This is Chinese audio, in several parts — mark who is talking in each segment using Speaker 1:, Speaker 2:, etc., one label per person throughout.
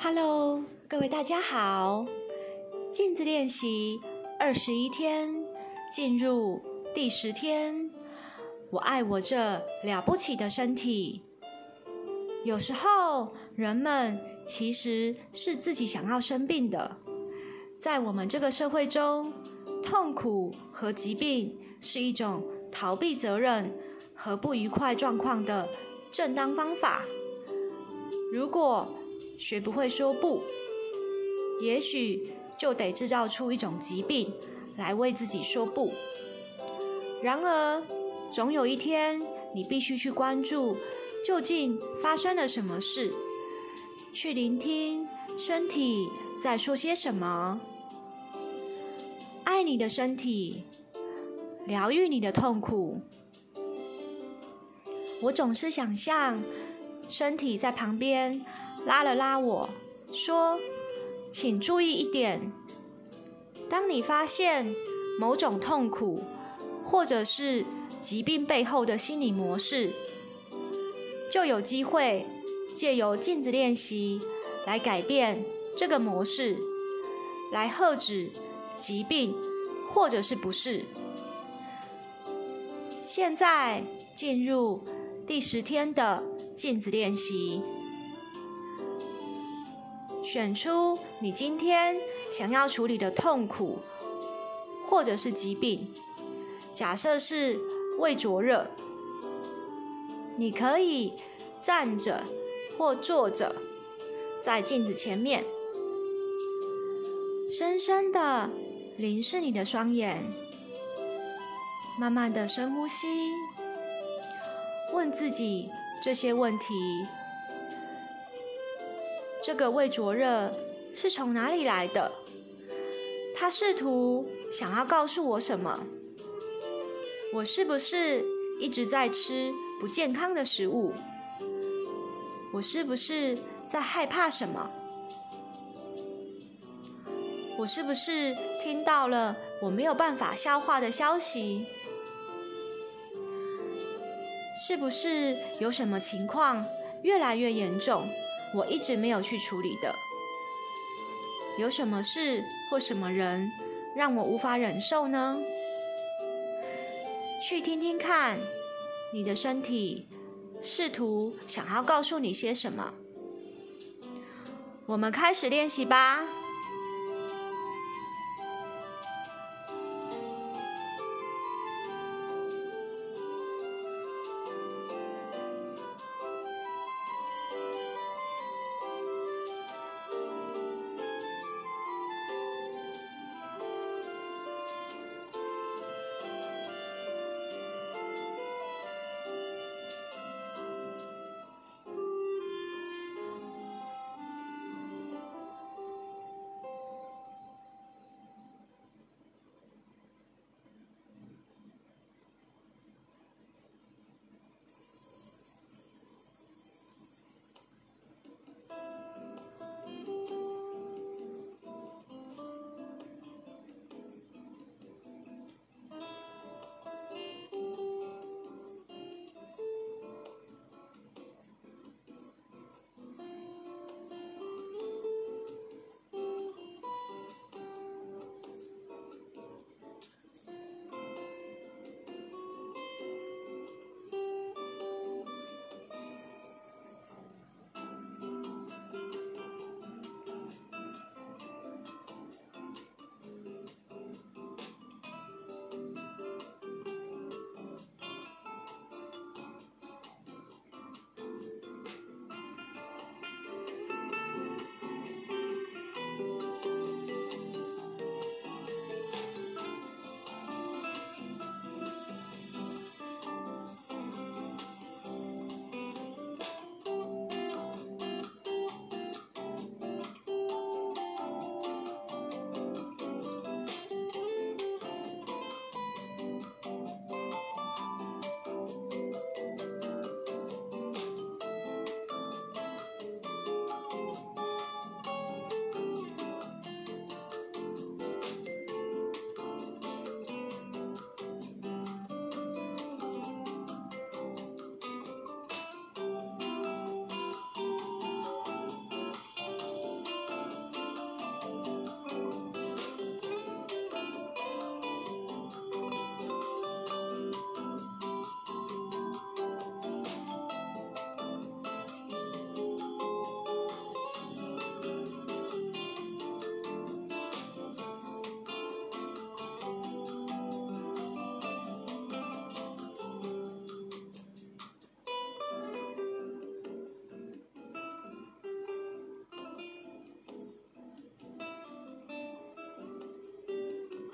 Speaker 1: Hello，各位大家好。镜子练习二十一天，进入第十天。我爱我这了不起的身体。有时候，人们其实是自己想要生病的。在我们这个社会中，痛苦和疾病是一种逃避责任和不愉快状况的正当方法。如果学不会说不，也许就得制造出一种疾病来为自己说不。然而，总有一天，你必须去关注究竟发生了什么事，去聆听身体在说些什么。爱你的身体，疗愈你的痛苦。我总是想象身体在旁边。拉了拉我，说：“请注意一点，当你发现某种痛苦，或者是疾病背后的心理模式，就有机会借由镜子练习来改变这个模式，来遏止疾病或者是不适。”现在进入第十天的镜子练习。选出你今天想要处理的痛苦，或者是疾病。假设是胃灼热，你可以站着或坐着，在镜子前面，深深的凝视你的双眼，慢慢的深呼吸，问自己这些问题。这个胃灼热是从哪里来的？他试图想要告诉我什么？我是不是一直在吃不健康的食物？我是不是在害怕什么？我是不是听到了我没有办法消化的消息？是不是有什么情况越来越严重？我一直没有去处理的，有什么事或什么人让我无法忍受呢？去听听看，你的身体试图想要告诉你些什么。我们开始练习吧。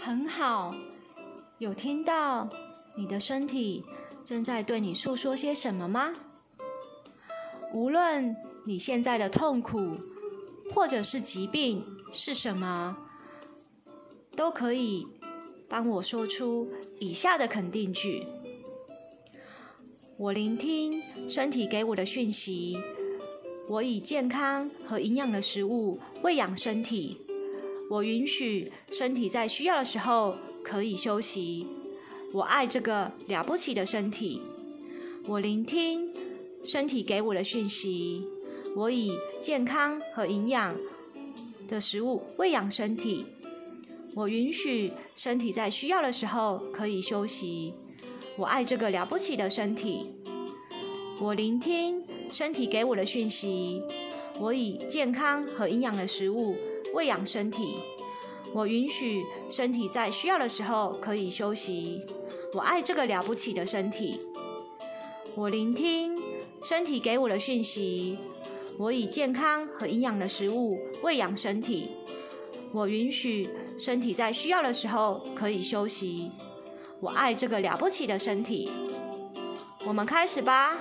Speaker 1: 很好，有听到你的身体正在对你诉说些什么吗？无论你现在的痛苦或者是疾病是什么，都可以帮我说出以下的肯定句。我聆听身体给我的讯息，我以健康和营养的食物喂养身体。我允许身体在需要的时候可以休息。我爱这个了不起的身体。我聆听身体给我的讯息。我以健康和营养的食物喂养身体。我允许身体在需要的时候可以休息。我爱这个了不起的身体。我聆听身体给我的讯息。我以健康和营养的食物。喂养身体，我允许身体在需要的时候可以休息。我爱这个了不起的身体。我聆听身体给我的讯息。我以健康和营养的食物喂养身体。我允许身体在需要的时候可以休息。我爱这个了不起的身体。我们开始吧。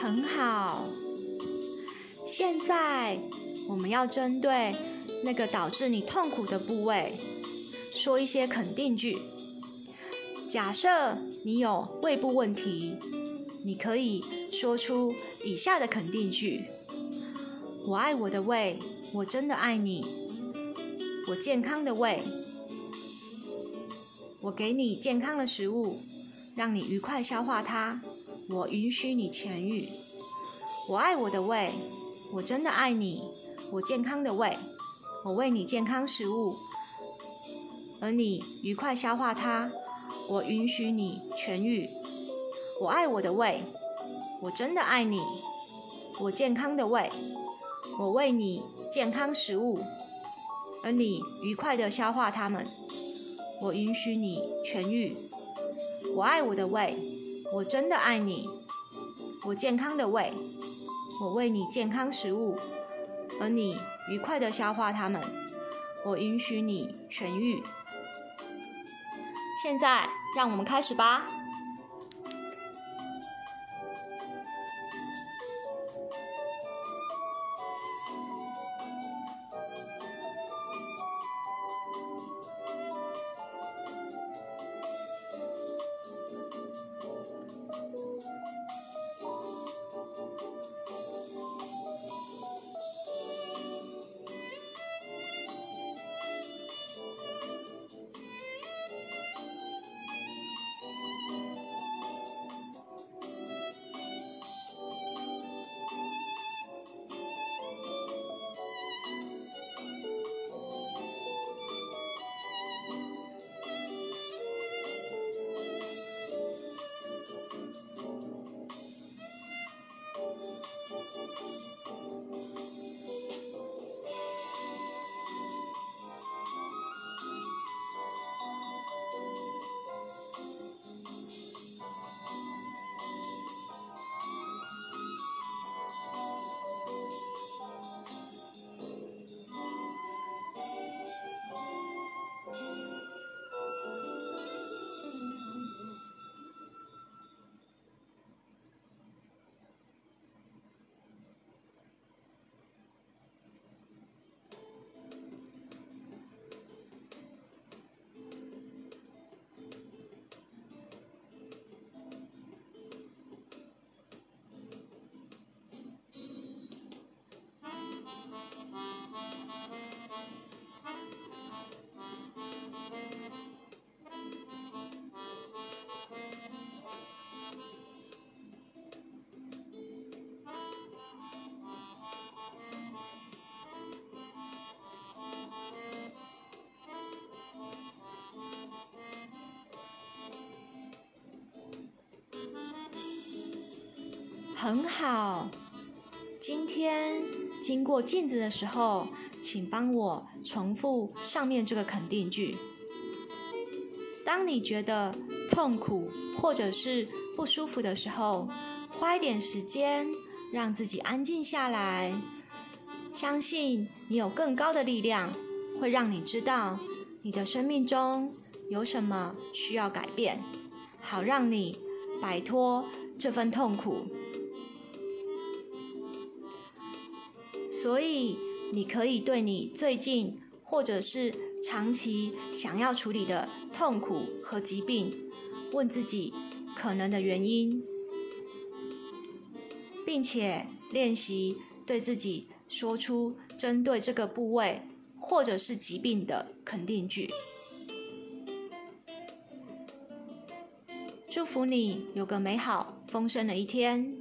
Speaker 1: 很好，现在我们要针对那个导致你痛苦的部位说一些肯定句。假设你有胃部问题，你可以说出以下的肯定句：我爱我的胃，我真的爱你。我健康的胃，我给你健康的食物，让你愉快消化它。我允许你痊愈。我爱我的胃，我真的爱你。我健康的胃，我喂你健康食物，而你愉快消化它。我允许你痊愈。我爱我的胃，我真的爱你。我健康的胃，我喂你健康食物，而你愉快的消化它们。我允许你痊愈。我爱我的胃，我真的爱你。我健康的胃，我喂你健康食物，而你愉快的消化它们。我允许你痊愈。现在，让我们开始吧。很好，今天经过镜子的时候，请帮我重复上面这个肯定句。当你觉得痛苦或者是不舒服的时候，花一点时间让自己安静下来。相信你有更高的力量，会让你知道你的生命中有什么需要改变，好让你摆脱这份痛苦。所以，你可以对你最近或者是长期想要处理的痛苦和疾病，问自己可能的原因，并且练习对自己说出针对这个部位或者是疾病的肯定句。祝福你有个美好丰盛的一天。